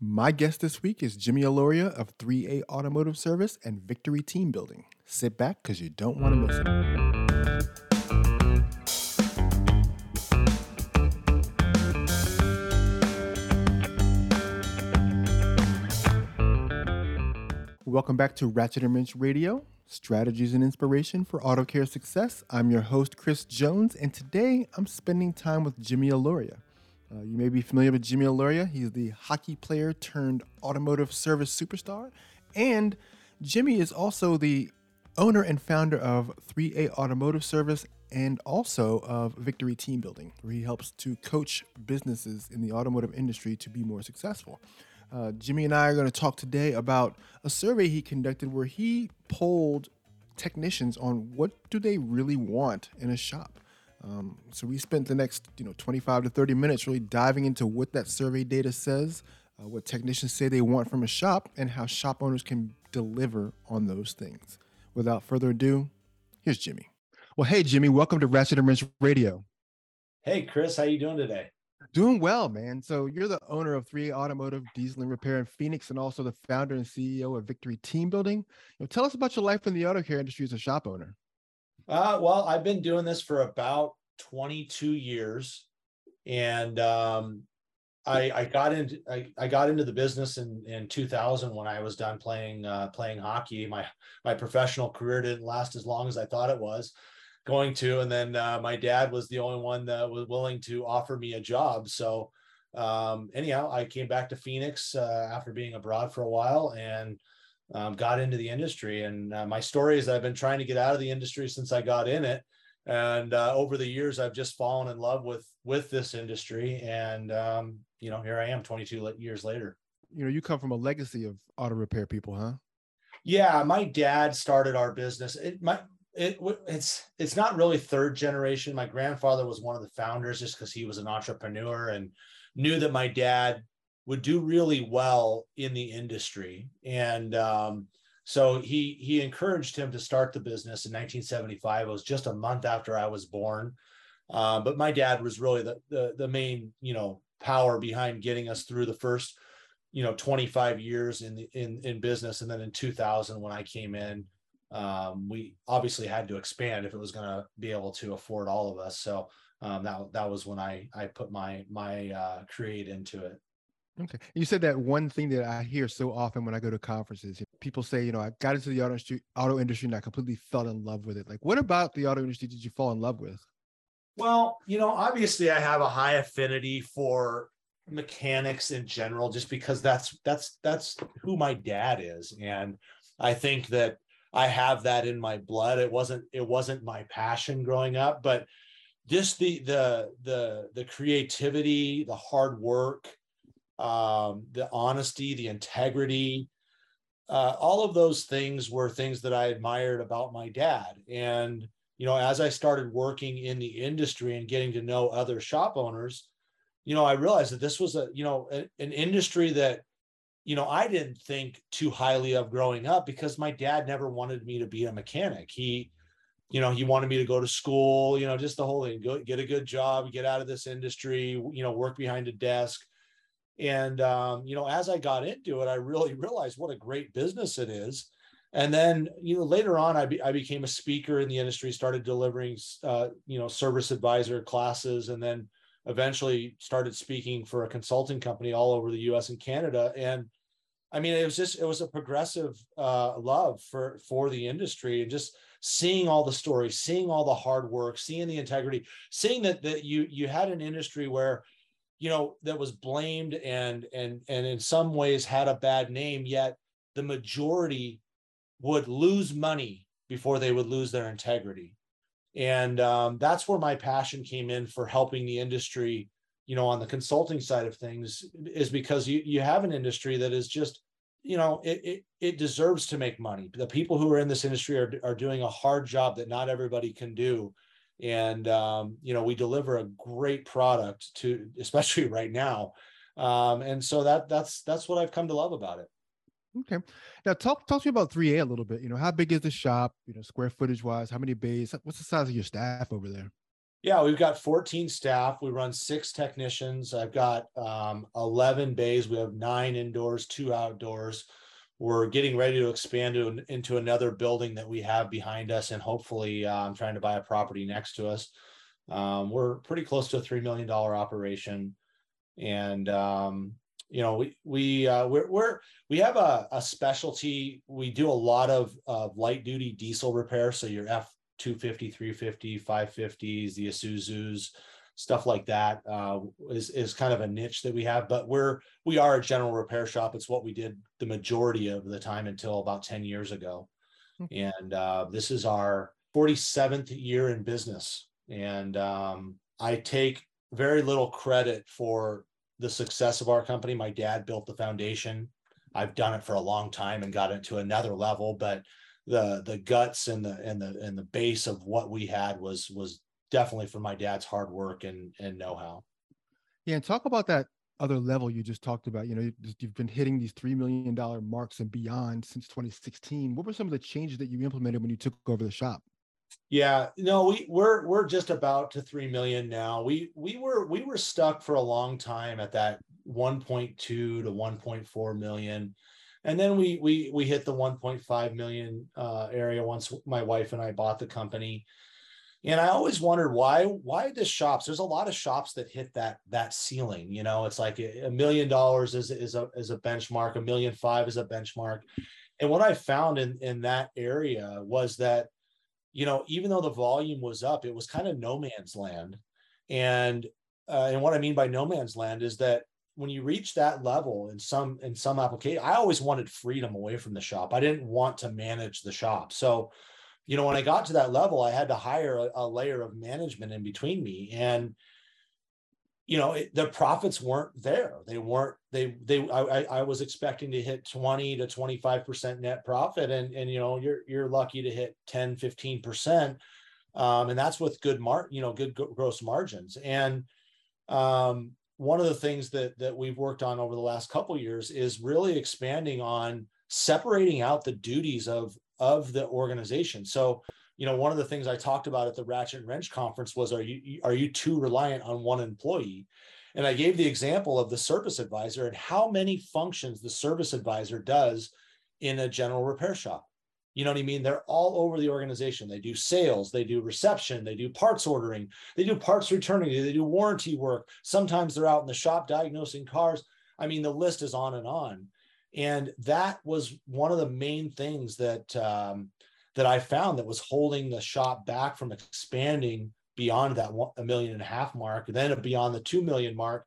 My guest this week is Jimmy Alauria of 3A Automotive Service and Victory Team Building. Sit back because you don't want to miss it. Welcome back to Ratchet and Wrench Radio, strategies and inspiration for auto care success. I'm your host, Chris Jones, and today I'm spending time with Jimmy Alauria. Uh, you may be familiar with Jimmy Alauria. He's the hockey player turned automotive service superstar. And Jimmy is also the owner and founder of 3A Automotive Service and also of Victory Team Building, where he helps to coach businesses in the automotive industry to be more successful. Uh, Jimmy and I are going to talk today about a survey he conducted where he polled technicians on what do they really want in a shop. Um, so we spent the next, you know, 25 to 30 minutes really diving into what that survey data says, uh, what technicians say they want from a shop, and how shop owners can deliver on those things. Without further ado, here's Jimmy. Well, hey Jimmy, welcome to Ratchet and Wrench Radio. Hey Chris, how you doing today? Doing well, man. So you're the owner of 3A Automotive Diesel and Repair in Phoenix, and also the founder and CEO of Victory Team Building. You know, tell us about your life in the auto care industry as a shop owner. Uh, well, I've been doing this for about 22 years, and um, I, I got into I, I got into the business in, in 2000 when I was done playing uh, playing hockey. My my professional career didn't last as long as I thought it was going to, and then uh, my dad was the only one that was willing to offer me a job. So um, anyhow, I came back to Phoenix uh, after being abroad for a while and um, got into the industry. And uh, my story is I've been trying to get out of the industry since I got in it. And uh, over the years, I've just fallen in love with with this industry. And um, you know, here I am, 22 years later. You know, you come from a legacy of auto repair people, huh? Yeah, my dad started our business. It, my it, it's it's not really third generation. My grandfather was one of the founders just because he was an entrepreneur and knew that my dad would do really well in the industry. And um, so he he encouraged him to start the business in 1975. It was just a month after I was born. Uh, but my dad was really the, the the main you know power behind getting us through the first you know 25 years in the in in business and then in 2000 when i came in um, we obviously had to expand if it was going to be able to afford all of us so um, that that was when i i put my my uh, create into it Okay. You said that one thing that I hear so often when I go to conferences. People say, you know, I got into the auto industry, auto industry and I completely fell in love with it. Like, what about the auto industry did you fall in love with? Well, you know, obviously I have a high affinity for mechanics in general just because that's that's that's who my dad is and I think that I have that in my blood. It wasn't it wasn't my passion growing up, but just the the the the creativity, the hard work, um, the honesty, the integrity, uh, all of those things were things that I admired about my dad. And you know, as I started working in the industry and getting to know other shop owners, you know, I realized that this was a, you know, a, an industry that, you know, I didn't think too highly of growing up because my dad never wanted me to be a mechanic. He, you know, he wanted me to go to school, you know, just the whole thing, go get a good job, get out of this industry, you know, work behind a desk. And, um, you know, as I got into it, I really realized what a great business it is. And then you know later on I, be, I became a speaker in the industry started delivering uh, you know service advisor classes and then eventually started speaking for a consulting company all over the us and canada. And i mean it was just it was a progressive uh, love for for the industry and just seeing all the stories seeing all the hard work seeing the integrity seeing that that you you had an industry where you know that was blamed and and and in some ways had a bad name yet the majority would lose money before they would lose their integrity. And um, that's where my passion came in for helping the industry, you know, on the consulting side of things, is because you, you have an industry that is just, you know, it, it, it deserves to make money. The people who are in this industry are, are doing a hard job that not everybody can do. And, um, you know, we deliver a great product to, especially right now. Um, and so that that's that's what I've come to love about it. Okay. Now talk talk to me about 3A a little bit. You know, how big is the shop, you know, square footage wise, how many bays, what's the size of your staff over there? Yeah, we've got 14 staff. We run six technicians. I've got um, 11 bays. We have nine indoors, two outdoors. We're getting ready to expand to, into another building that we have behind us, and hopefully, uh, I'm trying to buy a property next to us. Um, we're pretty close to a three million dollar operation, and um, you know we we uh, we're, we're we have a, a specialty. We do a lot of uh, light duty diesel repair. So your F 250, 350, 550s, the Isuzus, stuff like that uh, is is kind of a niche that we have. But we're we are a general repair shop. It's what we did the majority of the time until about 10 years ago. Mm-hmm. And uh, this is our 47th year in business. And um, I take very little credit for the success of our company. My dad built the foundation. I've done it for a long time and got it to another level, but the the guts and the and the and the base of what we had was was definitely from my dad's hard work and and know-how. Yeah, and talk about that other level you just talked about. You know, you've been hitting these three million dollar marks and beyond since 2016. What were some of the changes that you implemented when you took over the shop? Yeah, no, we we're we're just about to three million now. We we were we were stuck for a long time at that 1.2 to 1.4 million, and then we we we hit the 1.5 million uh, area once my wife and I bought the company. And I always wondered why why the shops. There's a lot of shops that hit that that ceiling. You know, it's like a million dollars is is a is a benchmark. A million five is a benchmark. And what I found in in that area was that you know, even though the volume was up, it was kind of no man's land. And uh, and what I mean by no man's land is that when you reach that level in some in some application, I always wanted freedom away from the shop. I didn't want to manage the shop. So, you know, when I got to that level, I had to hire a, a layer of management in between me. And you know it, the profits weren't there they weren't they they I, I was expecting to hit 20 to 25 percent net profit and and you know you're you're lucky to hit 10 15 percent um, and that's with good mar you know good gross margins and um, one of the things that that we've worked on over the last couple years is really expanding on separating out the duties of of the organization so you know, one of the things I talked about at the Ratchet and Wrench conference was, are you are you too reliant on one employee? And I gave the example of the service advisor and how many functions the service advisor does in a general repair shop. You know what I mean? They're all over the organization. They do sales, they do reception, they do parts ordering, they do parts returning, they do warranty work. Sometimes they're out in the shop diagnosing cars. I mean, the list is on and on. And that was one of the main things that um, that I found that was holding the shop back from expanding beyond that one, a million and a half mark, and then beyond the two million mark,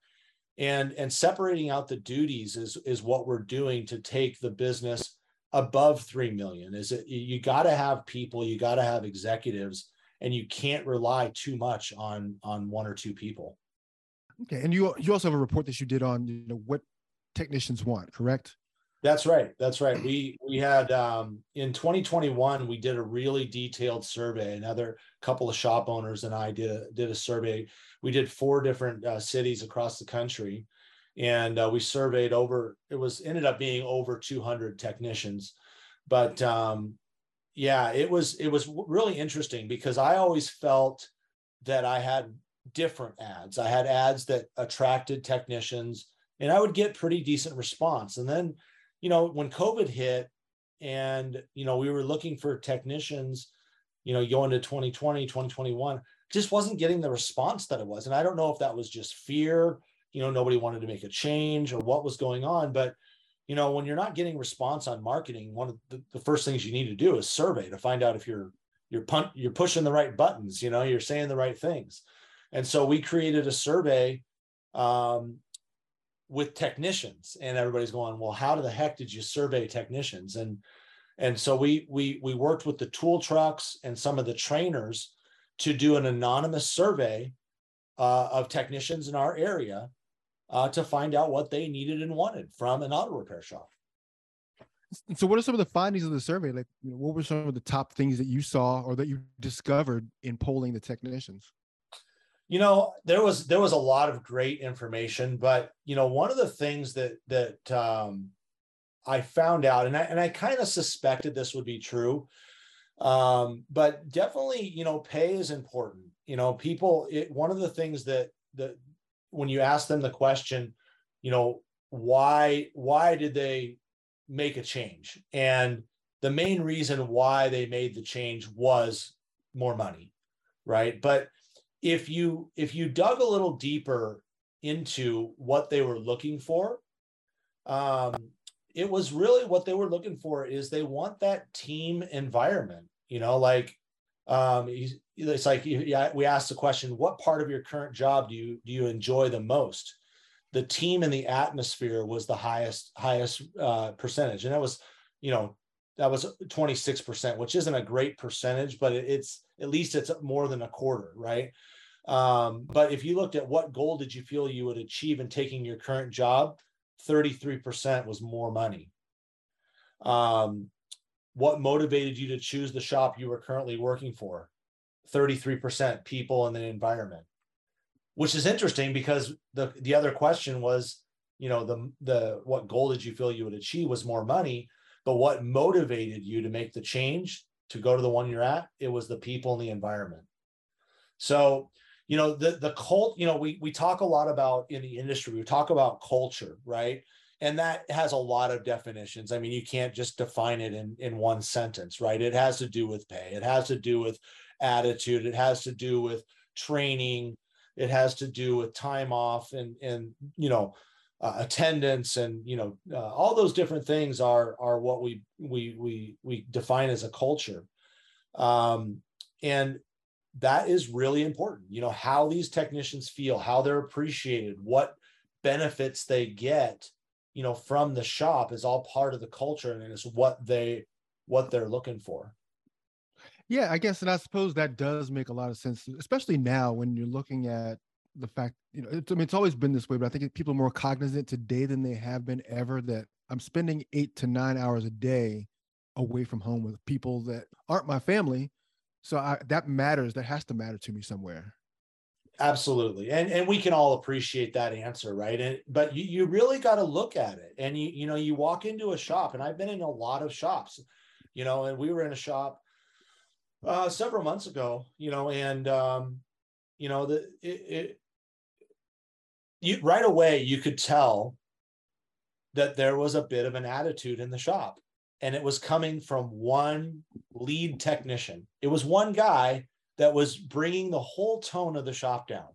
and and separating out the duties is is what we're doing to take the business above three million. Is it you got to have people, you got to have executives, and you can't rely too much on on one or two people. Okay, and you you also have a report that you did on you know what technicians want, correct? That's right. That's right. We we had um, in 2021 we did a really detailed survey. Another couple of shop owners and I did a, did a survey. We did four different uh, cities across the country, and uh, we surveyed over. It was ended up being over 200 technicians, but um, yeah, it was it was really interesting because I always felt that I had different ads. I had ads that attracted technicians, and I would get pretty decent response, and then you know, when COVID hit and, you know, we were looking for technicians, you know, going to 2020, 2021, just wasn't getting the response that it was. And I don't know if that was just fear, you know, nobody wanted to make a change or what was going on. But, you know, when you're not getting response on marketing, one of the, the first things you need to do is survey to find out if you're you're punt you're pushing the right buttons, you know, you're saying the right things. And so we created a survey um, with technicians and everybody's going well how the heck did you survey technicians? And and so we we we worked with the tool trucks and some of the trainers to do an anonymous survey uh, of technicians in our area uh, to find out what they needed and wanted from an auto repair shop. So what are some of the findings of the survey? Like you know, what were some of the top things that you saw or that you discovered in polling the technicians you know there was there was a lot of great information but you know one of the things that that um, i found out and i and i kind of suspected this would be true Um, but definitely, you know, pay is important. You know, people, it, one of the things that, that when you ask them the question, you know, why, why did they make a change? And the main reason why they made the change was more money. Right. But if you, if you dug a little deeper into what they were looking for, um, it was really what they were looking for is they want that team environment you know like um it's like we asked the question what part of your current job do you do you enjoy the most? The team and the atmosphere was the highest highest uh, percentage. And that was you know that was 26% which isn't a great percentage but it's at least it's more than a quarter right um, but if you looked at what goal did you feel you would achieve in taking your current job 33% was more money. Um, what motivated you to choose the shop you were currently working for? 33% people and the environment, which is interesting because the, the other question was, you know, the, the, what goal did you feel you would achieve was more money, but what motivated you to make the change to go to the one you're at? It was the people and the environment. So you know the the cult you know we we talk a lot about in the industry we talk about culture right? And that has a lot of definitions. I mean you can't just define it in in one sentence right? It has to do with pay. It has to do with attitude. It has to do with training. It has to do with time off and and you know uh, attendance and you know uh, all those different things are are what we we we we define as a culture um and that is really important. You know, how these technicians feel, how they're appreciated, what benefits they get, you know, from the shop is all part of the culture and it's what they what they're looking for. Yeah, I guess, and I suppose that does make a lot of sense, especially now when you're looking at the fact, you know, it's, I mean, it's always been this way, but I think people are more cognizant today than they have been ever that I'm spending eight to nine hours a day away from home with people that aren't my family, so I, that matters. That has to matter to me somewhere. Absolutely. And and we can all appreciate that answer, right? And but you, you really got to look at it. And you, you know, you walk into a shop, and I've been in a lot of shops, you know, and we were in a shop uh several months ago, you know, and um, you know, the it, it you right away you could tell that there was a bit of an attitude in the shop and it was coming from one lead technician. It was one guy that was bringing the whole tone of the shop down.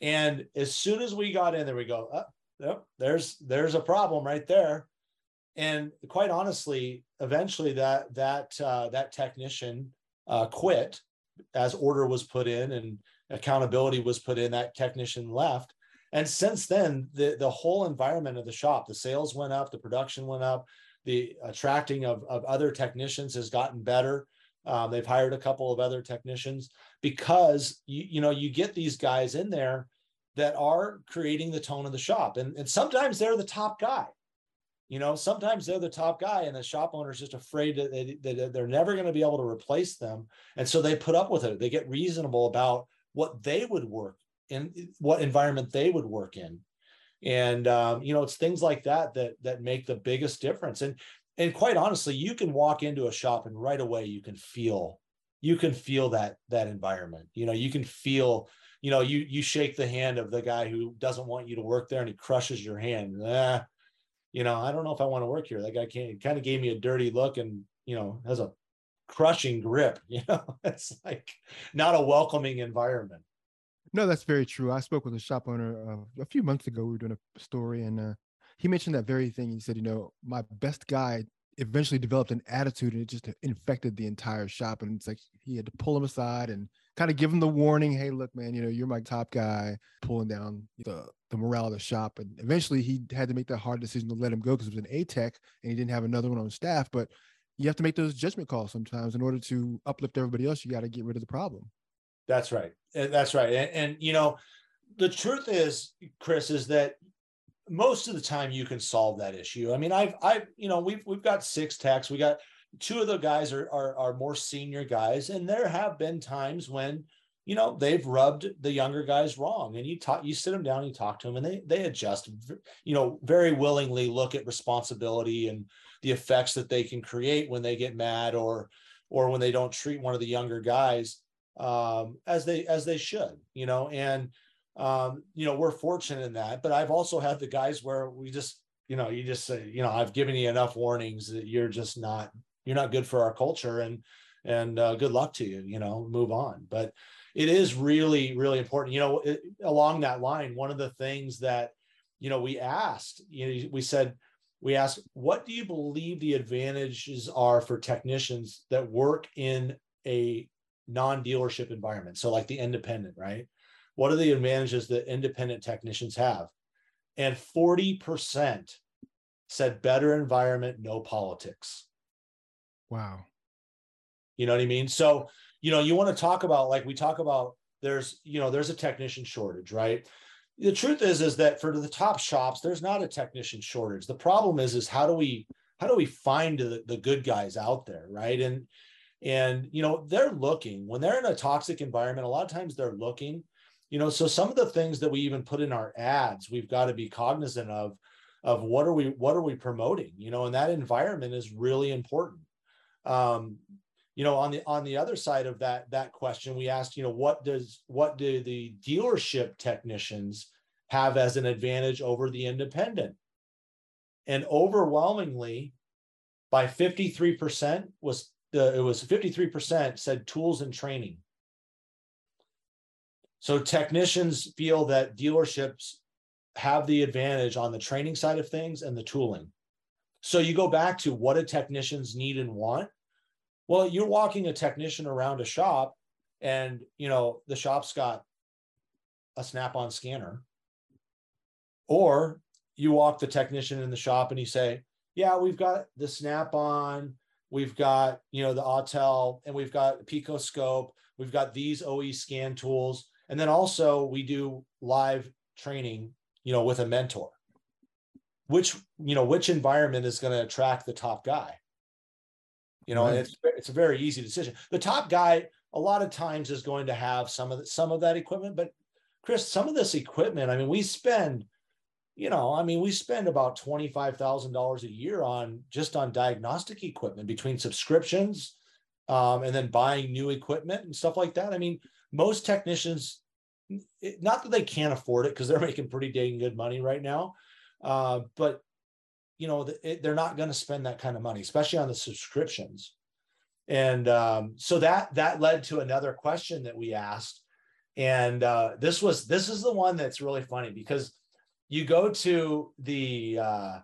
And as soon as we got in there, we go, oh, yep, there's there's a problem right there. And quite honestly, eventually that that uh, that technician uh, quit as order was put in and accountability was put in. That technician left. And since then, the the whole environment of the shop, the sales went up, the production went up, the attracting of, of other technicians has gotten better. Um, they've hired a couple of other technicians because you, you know you get these guys in there that are creating the tone of the shop, and, and sometimes they're the top guy. You know, sometimes they're the top guy, and the shop owner is just afraid that, they, that they're never going to be able to replace them, and so they put up with it. They get reasonable about what they would work in, what environment they would work in. And um, you know it's things like that that that make the biggest difference. And and quite honestly you can walk into a shop and right away you can feel you can feel that that environment. You know you can feel you know you you shake the hand of the guy who doesn't want you to work there and he crushes your hand. You know i don't know if i want to work here. That guy can't kind of gave me a dirty look and you know has a crushing grip you know? It's like not a welcoming environment no, that's very true. I spoke with a shop owner uh, a few months ago. We were doing a story, and uh, he mentioned that very thing. He said, "You know, my best guy eventually developed an attitude, and it just infected the entire shop. And it's like he had to pull him aside and kind of give him the warning, "Hey, look, man, you know, you're my top guy," pulling down the the morale of the shop. And eventually, he had to make that hard decision to let him go because it was an A tech, and he didn't have another one on staff. But you have to make those judgment calls sometimes in order to uplift everybody else. You got to get rid of the problem. That's right. Eh, that's right. And, and, you know, the truth is, Chris, is that most of the time you can solve that issue. I mean, I've, I've, you know, we've, we've got six techs. We got two of the guys are, are, are more senior guys. And there have been times when, you know, they've rubbed the younger guys wrong and you talk, you sit them down, you talk to them and they, they adjust, you know, very willingly look at responsibility and the effects that they can create when they get mad or, or when they don't treat one of the younger guys um, as they as they should, you know. And um, you know, we're fortunate in that. But I've also had the guys where we just, you know, you just say, you know, I've given you enough warnings that you're just not you're not good for our culture, and and uh, good luck to you. You know, move on. But it is really really important. You know, it, along that line, one of the things that you know we asked, you know, we said we asked, what do you believe the advantages are for technicians that work in a non-dealership environment. So like the independent right? What are the advantages that independent technicians have? And 40% said better environment no politics. Wow. You know what i mean? So you know you want to talk about like we talk about there's you know there's a technician shortage right? The truth is is that for the top shops there's not a technician shortage. The problem is is how do we how do we find the, the good guys out there right? And and you know they're looking when they're in a toxic environment a lot of times they're looking you know so some of the things that we even put in our ads we've got to be cognizant of of what are we what are we promoting you know and that environment is really important. Um you know on the on the other side of that that question we asked you know what does what do the dealership technicians have as an advantage over the independent? And overwhelmingly by 53% was the, it was 53% said tools and training. So technicians feel that dealerships have the advantage on the training side of things and the tooling. So you go back to what do technicians need and want? Well, you're walking a technician around a shop and you know the shop's got a snap-on scanner. Or you walk the technician in the shop and you say, "Yeah, we've got the snap-on we've got you know the autel and we've got picoscope. We've got these oe scan tools. And then also we do live training you know with a mentor which you know which environment is going to attract the top guy? You know right. it's it's a very easy decision. The top guy a lot of times is going to have some of the, some of that equipment but chris some of this equipment i mean we spend you know, I mean, we spend about $25,000 a year on just on diagnostic equipment between subscriptions um, and then buying new equipment and stuff like that. I mean, most technicians, not that they can't afford it because they're making pretty dang good money right now, uh, but you know, they're not going to spend that kind of money, especially on the subscriptions. And um, so that that led to another question that we asked, and uh, this was this is the one that's really funny because you go to the uh,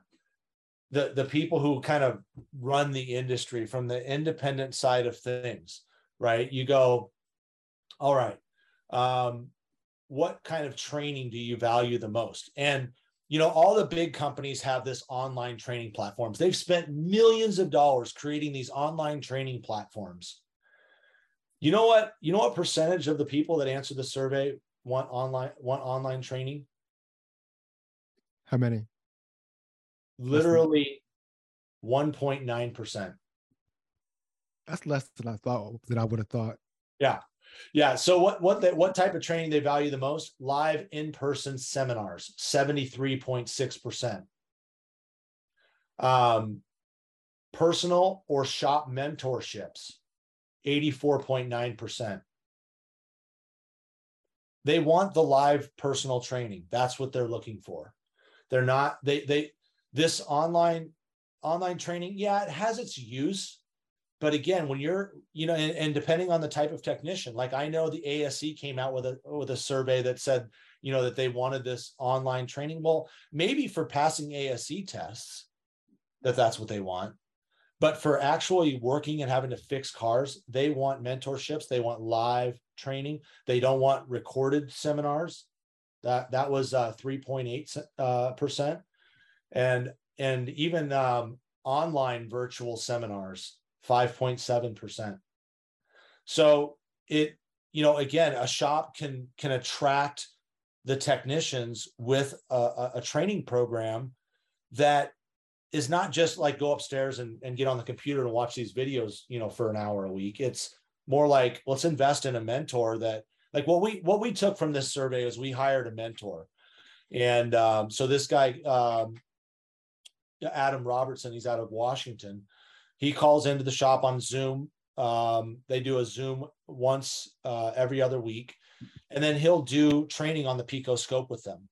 the the people who kind of run the industry from the independent side of things, right? You go, all right, um, what kind of training do you value the most? And you know, all the big companies have this online training platforms. They've spent millions of dollars creating these online training platforms. You know what? You know what percentage of the people that answer the survey want online want online training? How many? Literally 1.9%. That's less than I thought than I would have thought. Yeah. Yeah. So what what the, what type of training they value the most? Live in-person seminars, 73.6%. Um, personal or shop mentorships, 84.9%. They want the live personal training. That's what they're looking for. They're not they they this online online training, yeah, it has its use. But again, when you're, you know, and, and depending on the type of technician, like I know the ASE came out with a with a survey that said, you know, that they wanted this online training. Well, maybe for passing ASE tests, that that's what they want. But for actually working and having to fix cars, they want mentorships. They want live training. They don't want recorded seminars. That that was uh, 3.8 uh, percent, and and even um, online virtual seminars 5.7 percent. So it you know again a shop can can attract the technicians with a, a training program that is not just like go upstairs and, and get on the computer and watch these videos you know for an hour a week it's more like let's invest in a mentor that like what we what we took from this survey is we hired a mentor and um, so this guy um, adam robertson he's out of washington he calls into the shop on zoom Um, they do a Zoom once uh, every other week, and then he'll do training on the Pico scope with them.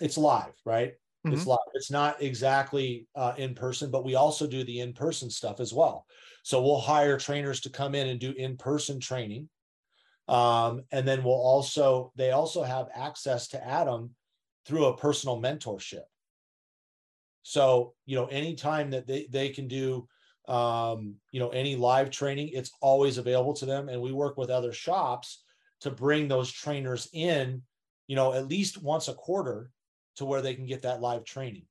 It's live, right? Mm-hmm. It's live. It's not exactly uh, in person, but we also do the in person stuff as well. So we'll hire trainers to come in and do in person training. Um, and then we'll also, they also have access to Adam through a personal mentorship. So, you know, anytime that they, they can do, um, you know, any live training, it's always available to them. And we work with other shops to bring those trainers in, you know, at least once a quarter to where they can get that live training.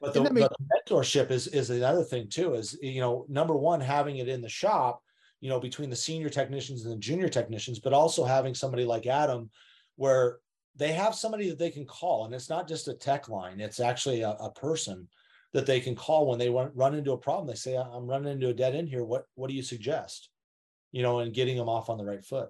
But the, the mentorship is is another thing too. Is you know, number one, having it in the shop, you know, between the senior technicians and the junior technicians, but also having somebody like Adam, where they have somebody that they can call, and it's not just a tech line; it's actually a, a person that they can call when they run, run into a problem. They say, "I'm running into a dead end here. What what do you suggest?" You know, and getting them off on the right foot.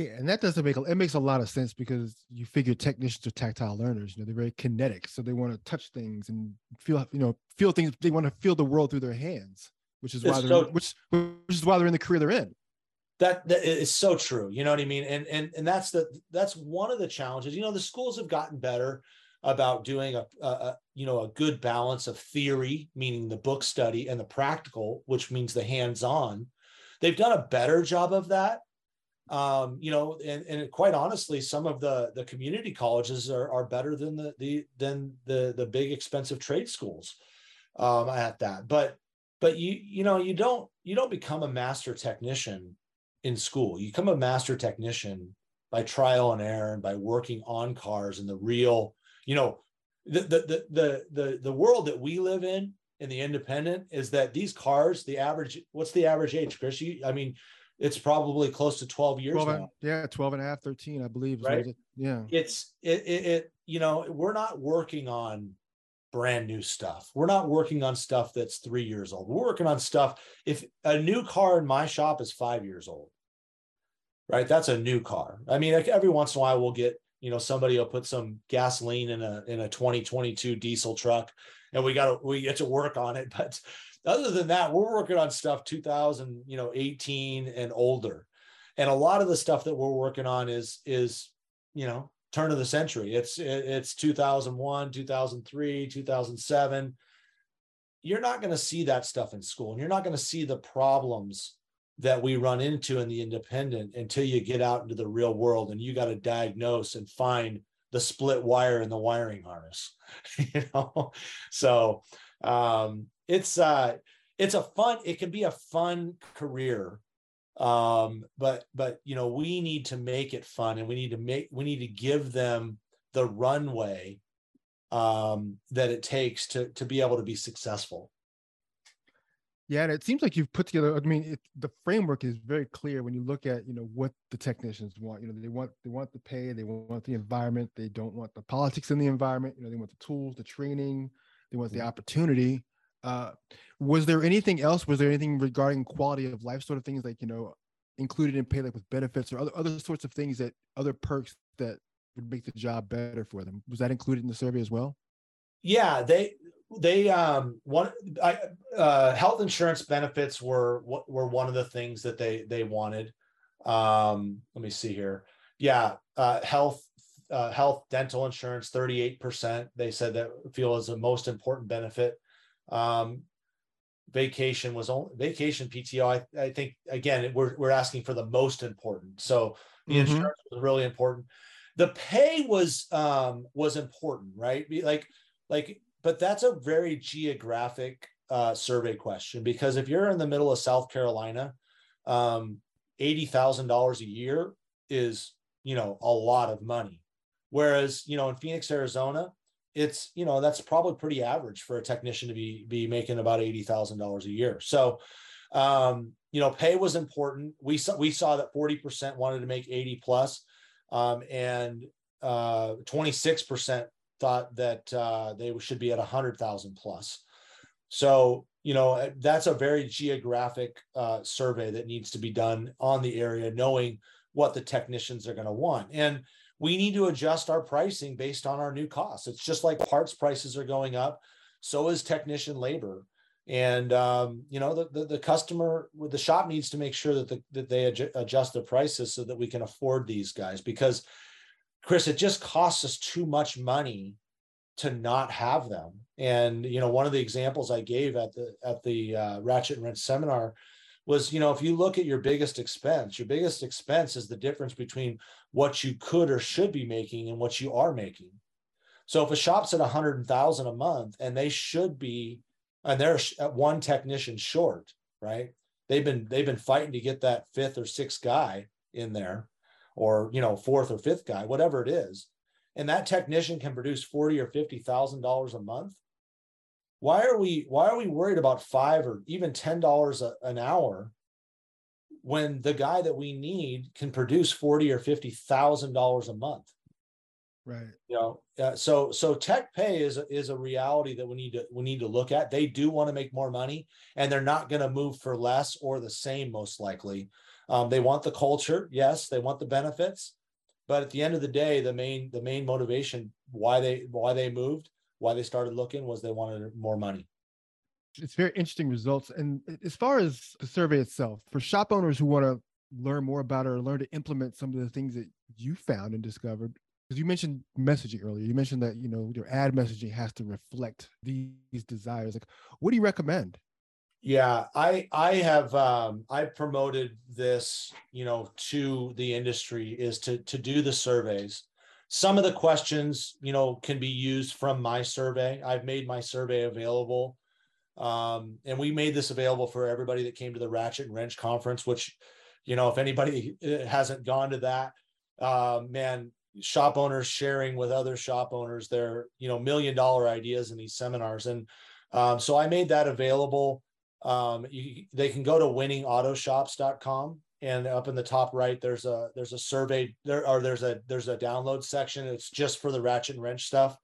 Yeah, and that doesn't make it makes a lot of sense because you figure technicians are tactile learners. You know, they're very kinetic, so they want to touch things and feel, you know, feel things. They want to feel the world through their hands, which is why they're so, which which is why they're in the career they're in. That that is so true. You know what I mean? And and and that's the that's one of the challenges. You know, the schools have gotten better about doing a, a, a you know a good balance of theory, meaning the book study, and the practical, which means the hands-on. They've done a better job of that um, you know, and, and quite honestly, some of the the community colleges are, are better than the the than the the big expensive trade schools um, at that. But but you you know you don't you don't become a master technician in school. You become a master technician by trial and error and by working on cars and the real you know the the the the the, the world that we live in in the independent is that these cars the average what's the average age chris? You, i mean it's probably close to 12 years 12 and, yeah 12 and a half 13 i believe right? it, yeah. It's it, it, it you know we're not working on brand new stuff. We're not working on stuff that's three years old. We're working on stuff. If a new car in my shop is five years old right? That's a new car. I mean like every once in a while we'll get you know somebody will put some gasoline in a in a 2022 diesel truck and we got to we get to work on it. But other than that, we're working on stuff 2000, you know, 18 and older. And a lot of the stuff that we're working on is is, you know, turn of the century. It's it's 2001, 2003, 2007. You're not going to see that stuff in school, and you're not going to see the problems that we run into in the independent until you get out into the real world and you got to diagnose and find the split wire in the wiring harness you know so um it's uh it's a fun it can be a fun career um but but you know we need to make it fun and we need to make we need to give them the runway um that it takes to to be able to be successful. Yeah and it seems like you've put together i mean it, the framework is very clear when you look at you know what the technicians want. You know they want they want the pay they want the environment they don't want the politics in the environment. You know they want the tools the training they want the mm-hmm. opportunity uh, was there anything else? Was there anything regarding quality of life sort of things like, you know, included in pay, like with benefits or other, other sorts of things that other perks that would make the job better for them? Was that included in the survey as well? Yeah, they, they, um, one, I, uh, health insurance benefits were, were one of the things that they, they wanted. Um, let me see here. Yeah. Uh, health, uh, health dental insurance 38% they said that feel is the most important benefit um, vacation was only vacation PTO. I, I think again we're we're asking for the most important. So the mm-hmm. insurance was really important. The pay was um, was important, right? Like like, but that's a very geographic uh, survey question because if you're in the middle of South Carolina, um, eighty thousand dollars a year is you know a lot of money. Whereas you know in Phoenix, Arizona, it's you know that's probably pretty average for a technician to be be making about eighty thousand dollars a year. So, um, you know, pay was important. We saw we saw that forty percent wanted to make eighty plus, um, and uh, twenty six percent thought that uh, they should be at a hundred thousand plus. So you know that's a very geographic uh, survey that needs to be done on the area, knowing what the technicians are going to want and we need to adjust our pricing based on our new costs. It's just like parts prices are going up, so is technician labor. and um, you know the, the, the customer the shop needs to make sure that the, that they adjust the prices so that we can afford these guys because chris it just costs us too much money to not have them and you know one of the examples i gave at the at the uh, ratchet and wrench seminar was you know if you look at your biggest expense your biggest expense is the difference between what you could or should be making and what you are making so if a shop's at a hundred thousand a month and they should be and they're at one technician short, right? They've been they've been fighting to get that fifth or sixth guy in there, or you know fourth or fifth guy, whatever it is, and that technician can produce forty or fifty thousand dollars a month. Why are we why are we worried about five or even ten dollars an hour when the guy that we need can produce forty or fifty thousand dollars a month? Right. You know, uh, so so tech pay is is a reality that we need to we need to look at. They do want to make more money, and they're not going to move for less or the same, most likely. Um, they want the culture, yes. They want the benefits, but at the end of the day, the main the main motivation why they why they moved, why they started looking was they wanted more money. It's very interesting results. And as far as the survey itself, for shop owners who want to learn more about it or learn to implement some of the things that you found and discovered, because you mentioned messaging earlier you mentioned that you know your ad messaging has to reflect these desires like what do you recommend yeah i i have um i promoted this you know to the industry is to to do the surveys some of the questions you know can be used from my survey. I've made my survey available um and we made this available for everybody that came to the ratchet and wrench conference which you know if anybody uh, hasn't gone to that uh, man shop owners sharing with other shop owners their you know million dollar ideas in these seminars. And um, so i made that available. Um, you, they can go to winningautoshops.com and up in the top right there's a there's a survey there or there's a there's a download section. It's just for the ratchet and wrench stuff.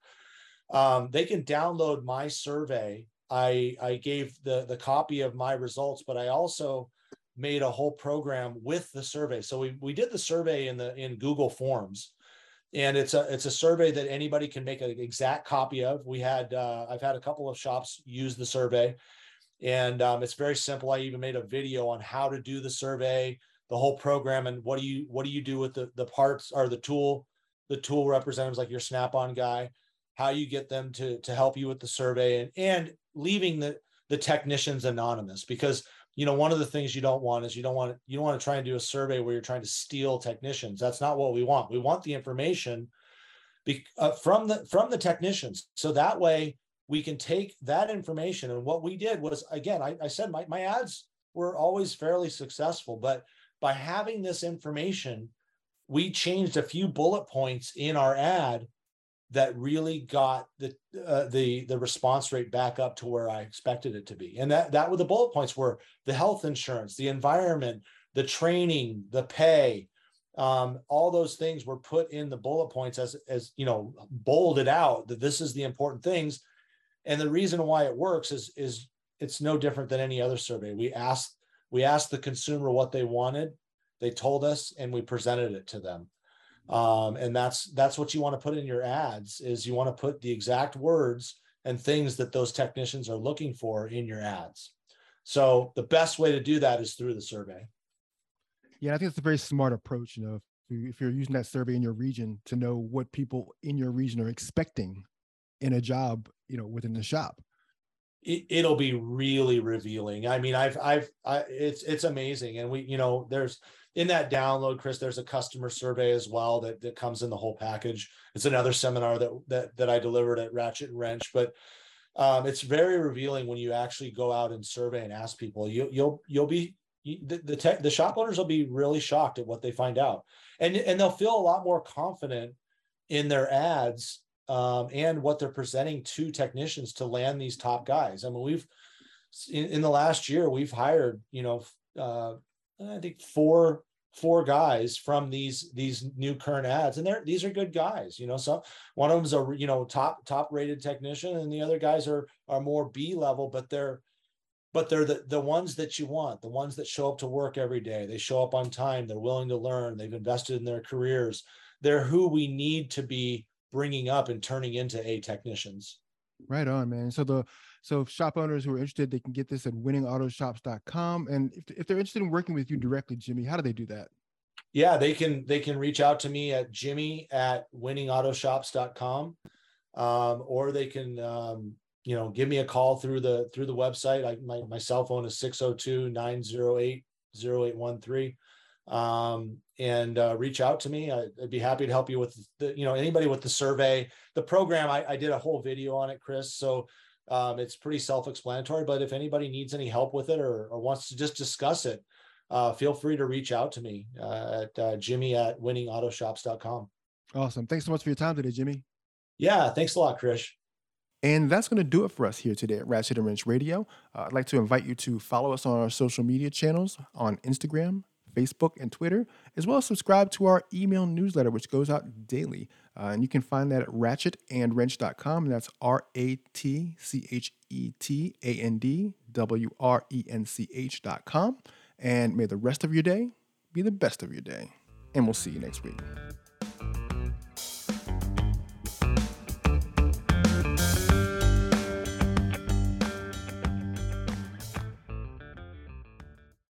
Um, they can download my survey. I i gave the the copy of my results but i also made a whole program with the survey. So we, we did the survey in the in google forms and it's a it's a survey that anybody can make an exact copy of. We had uh, I've had a couple of shops use the survey, and um, it's very simple. I even made a video on how to do the survey, the whole program, and what do you what do you do with the the parts or the tool, the tool representatives like your Snap-on guy, how you get them to to help you with the survey, and and leaving the the technicians anonymous because you know one of the things you don't want is you don't want you don't want to try and do a survey where you're trying to steal technicians. That's not what we want. We want the information be, uh, from the from the technicians. So that way we can take that information and what we did was again i, I said my, my ads were always fairly successful but by having this information we changed a few bullet points in our ad that really got the uh, the the response rate back up to where I expected it to be. And that that were the bullet points were the health insurance, the environment, the training, the pay, um, all those things were put in the bullet points as as you know bolded out that this is the important things. And the reason why it works is is it's no different than any other survey. We asked we asked the consumer what they wanted, they told us, and we presented it to them. Um, and that's that's what you want to put in your ads is you want to put the exact words and things that those technicians are looking for in your ads. So the best way to do that is through the survey. Yeah i think it's a very smart approach you know if you're using that survey in your region to know what people in your region are expecting in a job you know within the shop. It, will be really revealing. I mean i've i've I, it's it's amazing. And we you know there's in that download, Chris, there's a customer survey as well that, that comes in the whole package. It's another seminar that that that I delivered at Ratchet and Wrench, but um, it's very revealing when you actually go out and survey and ask people. You, you'll you'll be the the, tech, the shop owners will be really shocked at what they find out, and and they'll feel a lot more confident in their ads um, and what they're presenting to technicians to land these top guys. I mean, we've in, in the last year we've hired you know uh, I think four four guys from these these new current ads and they're these are good guys you know so one of them's a you know top top rated technician and the other guys are are more b level but they're but they're the, the ones that you want the ones that show up to work every day. They show up on time. They're willing to learn. They've invested in their careers. They're who we need to be bringing up and turning into a technicians Right on, man. So the so shop owners who are interested, they can get this at winningautoshops.com. And if, if they're interested in working with you directly, Jimmy, how do they do that? Yeah, they can they can reach out to me at Jimmy at winningautoshops.com. Um, or they can um, you know give me a call through the through the website. I my, my cell phone is 602-908-0813 um, and uh, reach out to me. I, would be happy to help you with the, you know, anybody with the survey. The program, I, I did a whole video on it, Chris. So um, it's pretty self-explanatory. But if anybody needs any help with it or, or wants to just discuss it, uh, feel free to reach out to me uh, at uh, Jimmy at winningautoshops.com. Awesome. Thanks so much for your time today, Jimmy. Yeah, thanks a lot, Chris. And that's going to do it for us here today at Ratchet and Wrench Radio. Uh, I'd like to invite you to follow us on our social media channels on Instagram, Facebook, and Twitter, as well as subscribe to our email newsletter, which goes out daily. Uh, and you can find that at ratchetandwrench.com. And that's R A T C H E T A N D W R E N C H.com. And may the rest of your day be the best of your day. And we'll see you next week.